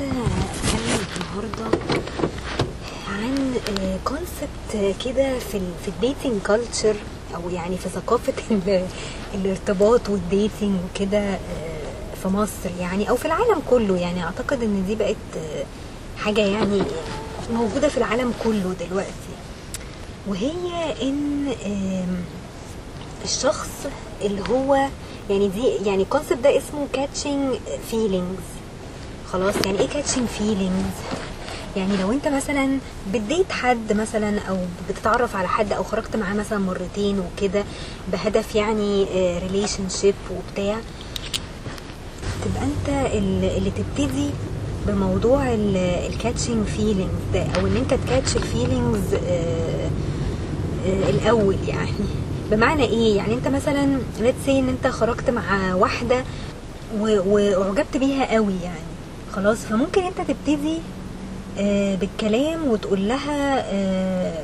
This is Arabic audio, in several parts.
اتكلم النهارده عن concept كده في ال في ال dating culture أو يعني في ثقافة ال- الارتباط وال dating وكده آه، في مصر يعني أو في العالم كله يعني. أعتقد إن دي بقت آه، حاجة يعني موجودة في العالم كله دلوقتي. وهي إن الشخص اللي هو يعني دي يعني ال concept ده اسمه catching feelings خلاص يعني إيه catching feelings يعني لو أنت مثلا بت date حد مثلا أو بتتعرف على حد أو خرجت معاه مثلا مرتين وكده بهدف يعني relationship وبتاع تبقى أنت ال- اللي تبتدي بموضوع ال catching feelings ده أو إن أنت ت catch ال feelings الأول يعني. بمعنى إيه؟ يعني أنت مثلا say إن أنت خرجت مع واحدة وأعجبت بيها قوي يعني. خلاص فممكن انت تبتدي آه، بالكلام وتقول لها آه،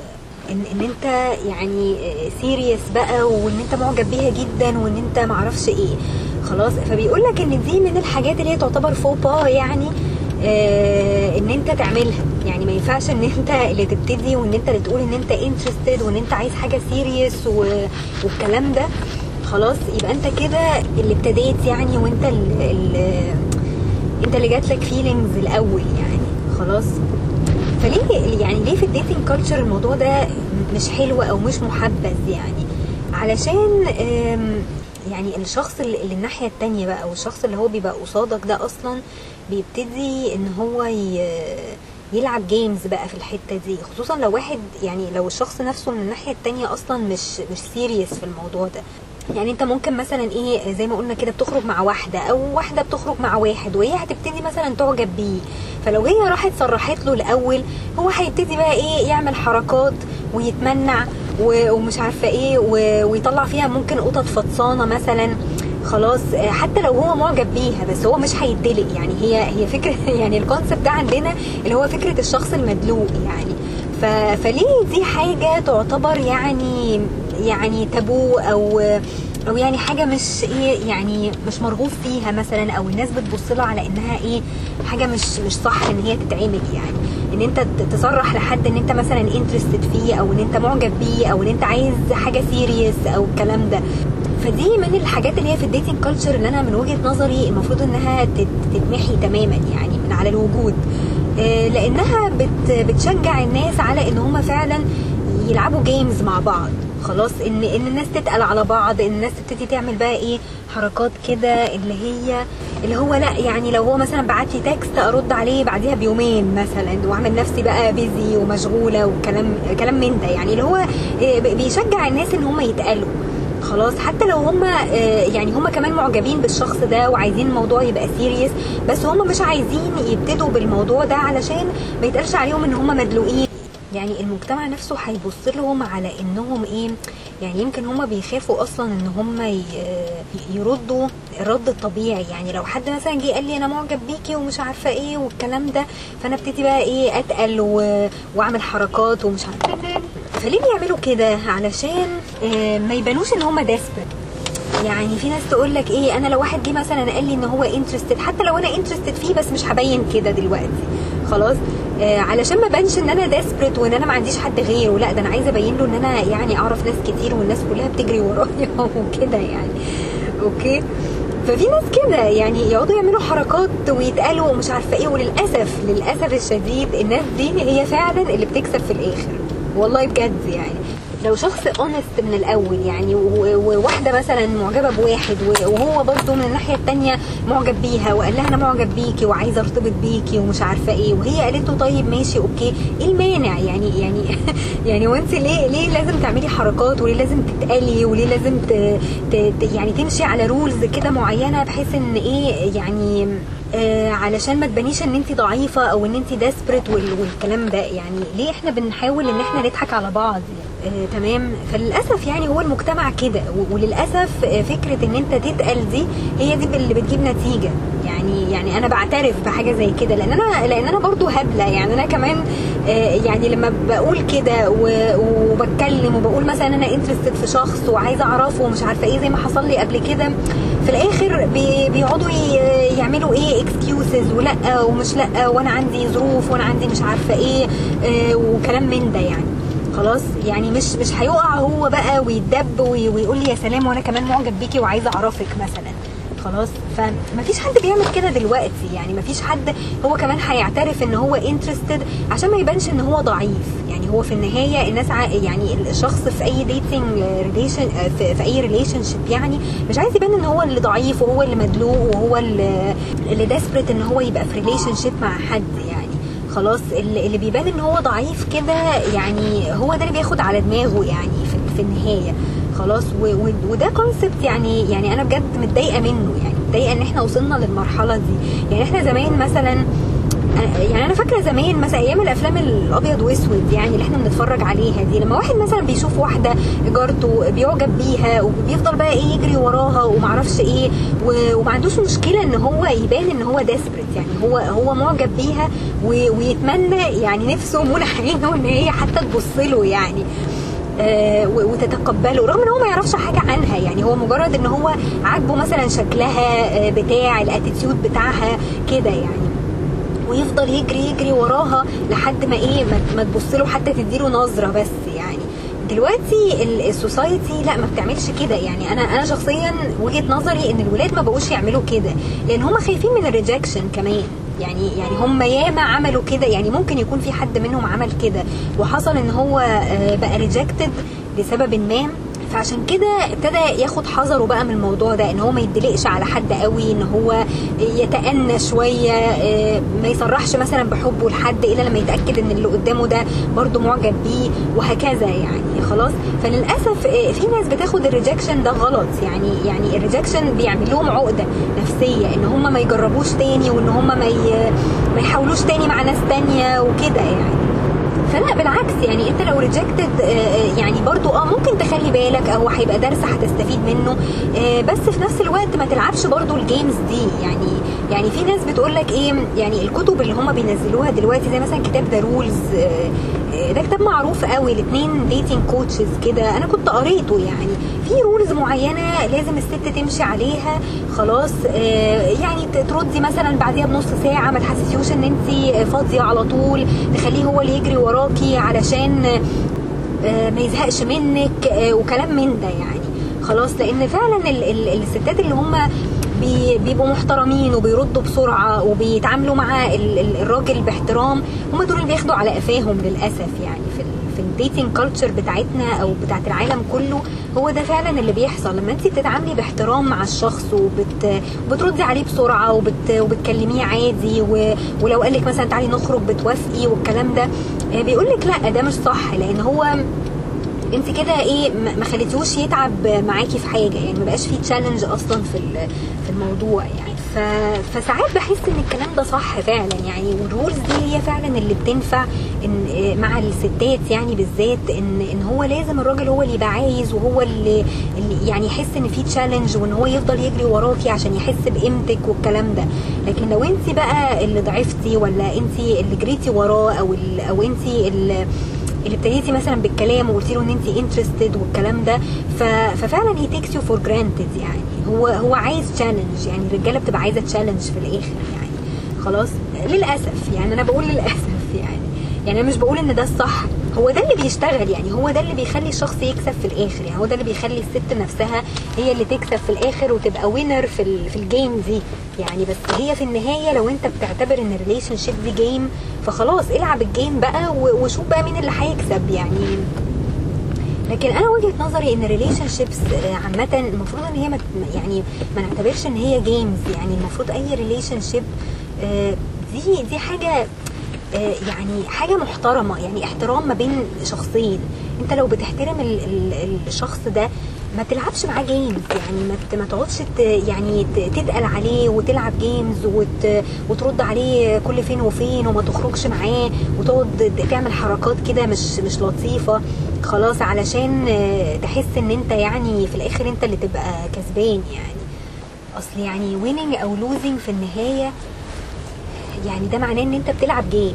ان إن انت يعني serious بقى وإن انت معجب بيها جدا وإن انت معرفش إيه. خلاص فبيقول لك إن دي من الحاجات اللي هي تعتبر فوبا يعني آه، إن انت تعملها. يعني ما ينفعش إن انت اللي تبتدي وإن انت اللي تقول إن انت interested وإن انت عايز حاجة serious والكلام ده. خلاص يبقى انت كده اللي ابتديت يعني وإنت اللي انت اللي جات لك feelings الأول يعني. خلاص. فليه يعني ليه في ال dating culture الموضوع ده مش حلو أو مش محبذ يعني؟ علشان يعني الشخص اللي الناحية التانية بقى أو الشخص اللي هو بيبقى قصادك ده أصلا بيبتدي إن هو يلعب games بقى في الحتة دي. خصوصا لو واحد يعني لو الشخص نفسه من الناحية التانية أصلا مش مش serious في الموضوع ده. يعني انت ممكن مثلا إيه زي ما قلنا كده بتخرج مع واحدة أو واحدة بتخرج مع واحد وهي هتبتدي مثلا تعجب بيه. فلو هي راحت صرحت له الأول هو هيبتدي بقى إيه يعمل حركات ويتمنع ومش عارفة إيه ويطلع فيها ممكن قطط فطسانة مثلا. خلاص حتى لو هو معجب بيها بس هو مش هيدلق يعني هي هي فكرة يعني الكونسبت ده عندنا اللي هو فكرة الشخص المدلوق يعني. فليه دي حاجة تعتبر يعني يعني تابو أو أو يعني حاجة مش إيه يعني مش مرغوب فيها مثلا أو الناس بتبص لها على إنها إيه حاجة مش مش صح إن هي تتعمل يعني. إن أنت تصرح لحد إن أنت مثلا interested فيه أو إن أنت معجب بيه أو إن أنت عايز حاجة serious أو الكلام ده. فدي من الحاجات اللي هي في ال dating culture اللي أنا من وجهة نظري المفروض إنها تت- تتمحي تماما يعني من على الوجود. آه، لأنها بت بتشجع الناس على إن هم فعلا يلعبوا games مع بعض. خلاص ان إن الناس تتقل على بعض إن الناس تبتدي تعمل بقى إيه حركات كده اللي هي اللي هو لأ يعني لو هو مثلا بعت لي text أرد عليه بعديها بيومين مثلا وأعمل نفسي بقى busy ومشغولة وكلام كلام من ده يعني اللي هو آه، بيشجع الناس إن هم يتقلوا خلاص حتى لو هم يعني هم كمان معجبين بالشخص ده وعايزين الموضوع يبقى serious بس هم مش عايزين يبتدوا بالموضوع ده علشان ما يتقالش عليهم إن هم مدلوقين. يعني المجتمع نفسه هيبص لهم على إنهم إيه يعني يمكن هم بيخافوا أصلا إن هم ي- يردوا الرد الطبيعي يعني لو حد مثلا جه قال لي أنا معجب بيكي ومش عارفة إيه والكلام ده فأنا أبتدي بقى إيه أتقل و... وأعمل حركات ومش عارفة. فليه بيعملوا كده؟ علشان آه، ما يبانوش إن هم ديسبرت يعني في ناس تقول لك إيه أنا لو واحد جه مثلا قال لي إن هو interested حتى لو أنا interested فيه بس مش هبين كده دلوقتي. خلاص؟ علشان ما بانش ان أنا desperate وان أنا ما عنديش حد غيره لا ده أنا عايزة ابين له ان أنا يعني اعرف ناس كتير والناس كلها بتجري ورايا وكده يعني. okay؟ ففي ناس كده يعني يقعدوا يعملوا حركات ويتقالوا ومش عارفة إيه وللأسف للأسف الشديد الناس دي هي فعلا اللي بتكسب في الآخر. والله بجد يعني. لو شخص honest من الأول يعني وواحدة مثلا معجبة بواحد وهو برضه من الناحية التانية معجب بيها وقال لها أنا معجب بيكي وعايزة أرتبط بيكي ومش عارفة إيه وهي قالت له طيب ماشي okay. إيه المانع؟ يعني يعني يعني وأنت ليه ليه لازم تعملي حركات وليه لازم تتقلي وليه لازم ت ت- يعني تمشي على rules كده معينة بحيث إن إيه يعني آه علشان ما تبانيش إن أنت ضعيفة أو إن أنت desperate والكلام ده؟ يعني ليه إحنا بنحاول إن إحنا نضحك على بعض؟ يعني آه تمام. فللأسف يعني هو المجتمع كده وللأسف آه فكرة إن أنت تتقل دي هي دي اللي بتجيب نتيجة. يعني يعني أنا بعترف بحاجة زي كده لأن أنا لأن أنا برضو هبلة. يعني أنا كمان آه يعني لما بقول كده وبتكلم وبقول مثلا أنا interested في شخص وعايزة أعرفه ومش عارفة إيه زي ما حصل لي قبل كده في الآخر بي- بيقعدوا يعملوا إيه؟ excuses ولا ومش لا وأنا عندي ظروف وأنا عندي مش عارفة إيه آه، وكلام من ده يعني. خلاص يعني مش مش هيقع هو بقى ويتدب وي- ويقول لي يا سلام وأنا كمان معجب بيكي وعايزة اعرفك مثلا خلاص فمفيش حد بيعمل كده دلوقتي يعني مفيش حد هو كمان هيعترف إن هو interested عشان ما يبانش إن هو ضعيف يعني هو في النهاية الناس. يعني الشخص في أي dating relation في, في أي relationship يعني مش عايز يبان إن هو اللي ضعيف وهو اللي مدلوق وهو اللي desperate إن هو يبقى في relationship مع حد يعني خلاص اللي بيبان إن هو ضعيف كده يعني هو ده اللي بياخد على دماغه يعني في, في النهاية. خلاص وده كونسبت يعني يعني أنا بجد متضايقة منه يعني متضايقة إن إحنا وصلنا للمرحلة دي. يعني إحنا زمان مثلا يعني أنا فاكرة زمان مثلا أيام الأفلام الأبيض وأسود يعني اللي إحنا بنتفرج عليها دي لما واحد مثلا بيشوف واحدة جارته بيعجب بيها وبيفضل بقى إيه يجري وراها ومعرفش إيه وما عندوش مشكلة إن هو يبان إن هو desperate يعني هو هو معجب بيها ويتمنى يعني نفسه منى عينه إن هي حتى تبص له يعني آه، وتتقبله رغم إن هو ما يعرفش حاجة عنها يعني هو مجرد إن هو عاجبه مثلا شكلها آه، بتاع ال attitude بتاعها كده يعني. ويفضل يجري يجري وراها لحد ما إيه ما- تبص له حتى تديله نظرة بس يعني. دلوقتي ال- ال society لا ما بتعملش كده يعني. أنا أنا شخصيا وجهة نظري إن الولاد ما بقوش يعملوا كده لأن هم خايفين من ال rejection كمان. يعني يعني هم ياما عملوا كده. يعني ممكن يكون في حد منهم عمل كده وحصل إن هو آه، بقى rejected لسبب ما. فعشان كده ابتدى ياخد حذره بقى من الموضوع ده إن هو ما يدلقش على حد قوي إن هو يتأنى شوية آه، ما يصرحش مثلا بحبه لحد إلا لما يتأكد إن اللي قدامه ده برضه معجب بيه وهكذا يعني خلاص. فللأسف آه، في ناس بتاخد ال rejection ده غلط. يعني يعني ال rejection بيعمل لهم عقدة نفسية إن هم ما يجربوش تاني وإن هم ما يحاولوش تاني مع ناس تانية وكده يعني. فلا بالعكس يعني انت لو rejected يعني برضو آه ممكن تخلي بالك أو هيبقى درس هتستفيد منه آه، بس في نفس الوقت ما تلعبش برضو ال games دي يعني يعني في ناس بتقول لك إيه يعني الكتب اللي هم بينزلوها دلوقتي زي مثلا كتاب The Rules ده كتاب معروف قوي لاثنين dating coaches كده. أنا كنت قريته يعني. في rules معينة لازم الست تمشي عليها خلاص آه، يعني تردي مثلا بعديها بنص ساعة ما تحسسيهوش إن أنت فاضية على طول تخليه هو اللي يجري وراكي علشان آه، ما يزهقش منك آه، وكلام من ده يعني. خلاص لأن فعلا ال- ال- الستات اللي هم بيبقوا محترمين وبيردوا بسرعة وبيتعاملوا مع ال- ال- الراجل باحترام. هم دول اللي بياخدوا على قفاهم للأسف يعني في في ال dating culture بتاعتنا أو بتاعت العالم كله. هو ده فعلا اللي بيحصل. لما انت بتتعاملي باحترام مع الشخص وبت وبتردي عليه بسرعة وبت وبتكلميه عادي و... ولو قال لك مثلا تعالي نخرج بتوافقي والكلام ده بيقول لك لا ده مش صح. لأن هو انت كده إيه ما خليتيهوش يتعب معاكي في حاجة يعني ما بقاش في challenge أصلا في في الموضوع يعني. ف... فساعات بحس إن الكلام ده صح فعلا يعني وال rules دي هي فعلا اللي بتنفع إن مع الستات يعني بالذات إن إن هو لازم الراجل هو اللي يبقى عايز وهو اللي, اللي يعني يحس إن في challenge وإن هو يفضل يجري وراكي عشان يحس بقيمتك والكلام ده. لكن لو انت بقى اللي ضعفتي ولا انت اللي جريتي وراه أو ال... أو انت اللي اللي ابتديتي مثلا بالكلام وقلتي له إن انت interested والكلام ده. ففعلا هي takes you for granted يعني. هو هو عايز challenge يعني الرجالة بتبقى عايزة challenge في الآخر يعني. خلاص للأسف يعني أنا بقول للأسف يعني. يعني أنا مش بقول إن ده الصح. هو ده اللي بيشتغل يعني هو ده اللي بيخلي الشخص يكسب في الآخر يعني هو ده اللي بيخلي الست نفسها هي اللي تكسب في الآخر وتبقى winner في. في ال game دي يعني بس هي في النهاية لو انت بتعتبر ان ال relationship دي game فخلاص العب ال game بقى وشوف بقى مين اللي هيكسب يعني لكن أنا وجهة نظري إن ال relationships عامة المفروض إن هي ما يعني ما نعتبرش إن هي games يعني المفروض أي relationship دي دي حاجة آه، يعني حاجة محترمة يعني احترام ما بين شخصين. انت لو بتحترم ال- ال- الشخص ده ما تلعبش معاه games يعني ما تقعدش يعني تتقل عليه وتلعب games وت وترد عليه كل فين وفين وما تخرجش معاه وتقعد تعمل حركات كده مش مش لطيفة. خلاص علشان آه، تحس ان انت يعني في الآخر انت اللي تبقى كسبان يعني. أصل يعني winning أو losing في النهاية يعني ده معناه إن أنت بتلعب game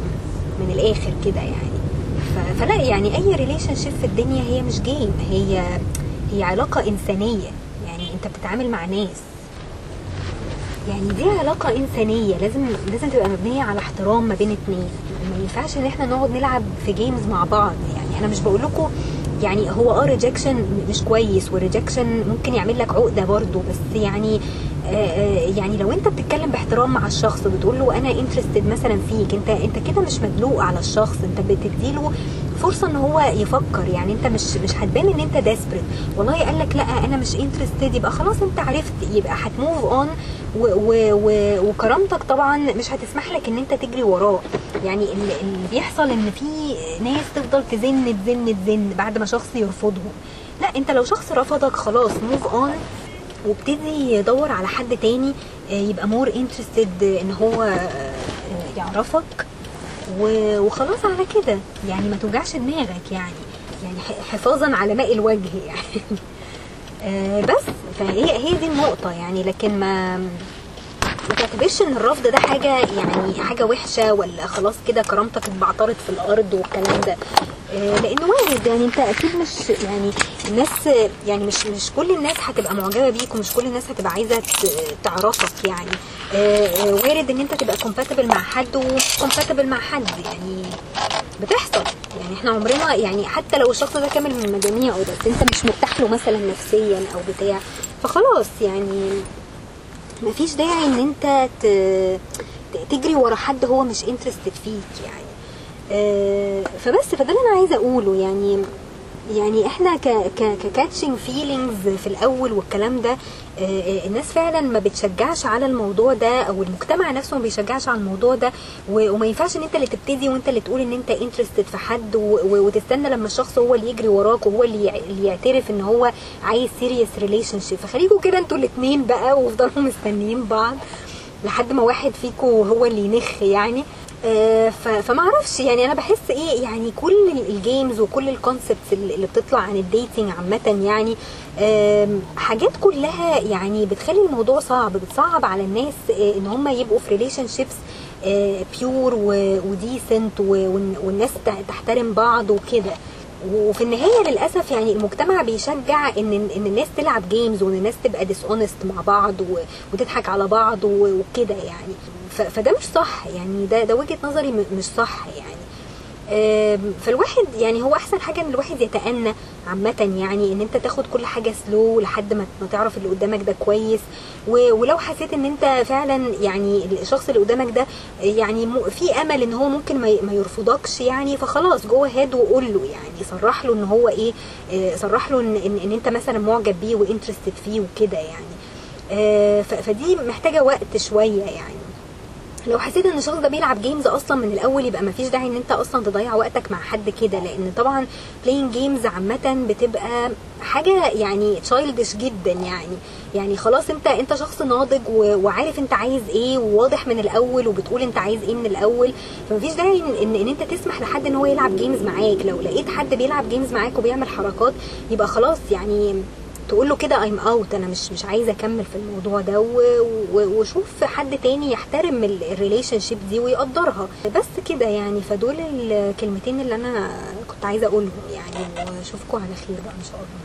من الآخر كده يعني. فلا يعني أي relationship في الدنيا هي مش game هي هي علاقة إنسانية. يعني أنت بتتعامل مع ناس. يعني دي علاقة إنسانية لازم لازم تبقى مبنية على احترام ما بين اتنين. ما ينفعش إن إحنا نقعد نلعب في games مع بعض. يعني أنا مش بقول لكم يعني هو آه rejection مش كويس وال rejection ممكن يعمل لك عقدة برضه. بس يعني آه، آه، يعني لو أنت بتتكلم باحترام مع الشخص بتقول له أنا interested مثلا فيك أنت أنت كده مش مدلوق على الشخص أنت بتديله فرصة إن هو يفكر يعني أنت مش مش هتبان إن أنت desperate والله قال لك لا أنا مش interested يبقى خلاص أنت عرفت يبقى هت move on وكرامتك طبعا مش هتسمح لك إن أنت تجري وراه. يعني اللي بيحصل إن في ناس تفضل تزن تزن تزن بعد ما شخص يرفضهم. لا أنت لو شخص رفضك خلاص move on وابتدي يدور على حد تاني آه، يبقى more interested إن هو آه، يعرفك. وخلاص على كده. يعني ما توجعش دماغك يعني. يعني حفاظا على ماء الوجه يعني. آه، بس. فهي هي دي النقطة يعني. لكن ما ما تعتبرش إن الرفض ده حاجة يعني حاجة وحشة ولا خلاص كده كرامتك اتبعترت في الأرض والكلام ده. آه، لأنه وارد. يعني أنت أكيد مش يعني الناس يعني مش مش كل الناس هتبقى معجبة بيك ومش كل الناس هتبقى عايزة ت- تعرفك يعني. آه، آه، وارد إن أنت تبقى compatible مع حد ومش compatible مع حد. يعني بتحصل. يعني إحنا عمرنا يعني حتى لو الشخص ده كامل من مجاميعه بس أنت مش مرتاح له مثلا نفسيا أو بتاع فخلاص يعني مفيش داعي إن أنت تجري ورا حد هو مش interested فيك يعني. فبس فده اللي أنا عايزة أقوله. يعني يعني إحنا ك catching feelings في الأول والكلام ده آه، آه، الناس فعلا ما بتشجعش على الموضوع ده أو المجتمع نفسه ما بيشجعش على الموضوع ده. وما ينفعش إن أنت اللي تبتدي وأنت اللي تقول إن أنت interested في حد وتستنى لما الشخص هو اللي يجري وراك وهو اللي يع- اللي يعترف إن هو عايز serious relationship فخليكوا كده أنتوا الاثنين بقى وأفضلوا مستنيين بعض لحد ما واحد فيكم هو اللي ينخ يعني. آه، فما أعرفش يعني أنا بحس إيه يعني كل ال- ال games وكل ال concepts اللي بتطلع عن ال dating عامة يعني حاجات كلها يعني بتخلي الموضوع صعب بتصعب على الناس آه، إن هم يبقوا في relationships pure و decent والناس تحترم بعض وكده. وفي النهاية للأسف يعني المجتمع بيشجع إن إن الناس تلعب games وإن الناس تبقى dishonest مع بعض وتضحك على بعض وكده يعني. فده مش صح يعني ده ده وجهة نظري مش صح يعني. فالواحد يعني هو أحسن حاجة إن الواحد يتأنى عامة يعني إن أنت تاخد كل حاجة slow لحد ما تعرف اللي قدامك ده كويس. ولو حسيت إن أنت فعلا يعني الشخص اللي قدامك ده يعني في أمل إن هو ممكن ما يرفضكش يعني فخلاص go ahead وقول له يعني صرح له إن هو إيه آه، صرح له ان إن أنت مثلا معجب بيه و interested فيه وكده يعني. آه، فدي محتاجة وقت شوية يعني. لو حسيت إن الشخص ده بيلعب games أصلا من الأول يبقى مفيش داعي إن أنت أصلا تضيع وقتك مع حد كده. لأن طبعا playing games عامة بتبقى حاجة يعني childish جدا يعني. يعني خلاص أنت أنت شخص ناضج وعارف أنت عايز إيه وواضح من الأول وبتقول أنت عايز إيه من الأول. فمفيش داعي ان, ان أنت تسمح لحد إن هو يلعب games معاك. لو لقيت حد بيلعب games معاك وبيعمل حركات يبقى خلاص يعني تقول له كده I'm out أنا مش مش عايزه أكمل في الموضوع ده وشوف حد تاني يحترم ال relationship دي ويقدرها. بس كده يعني فدول الكلمتين اللي أنا كنت عايزة أقولهم يعني وأشوفكم على خير بقى إن شاء الله.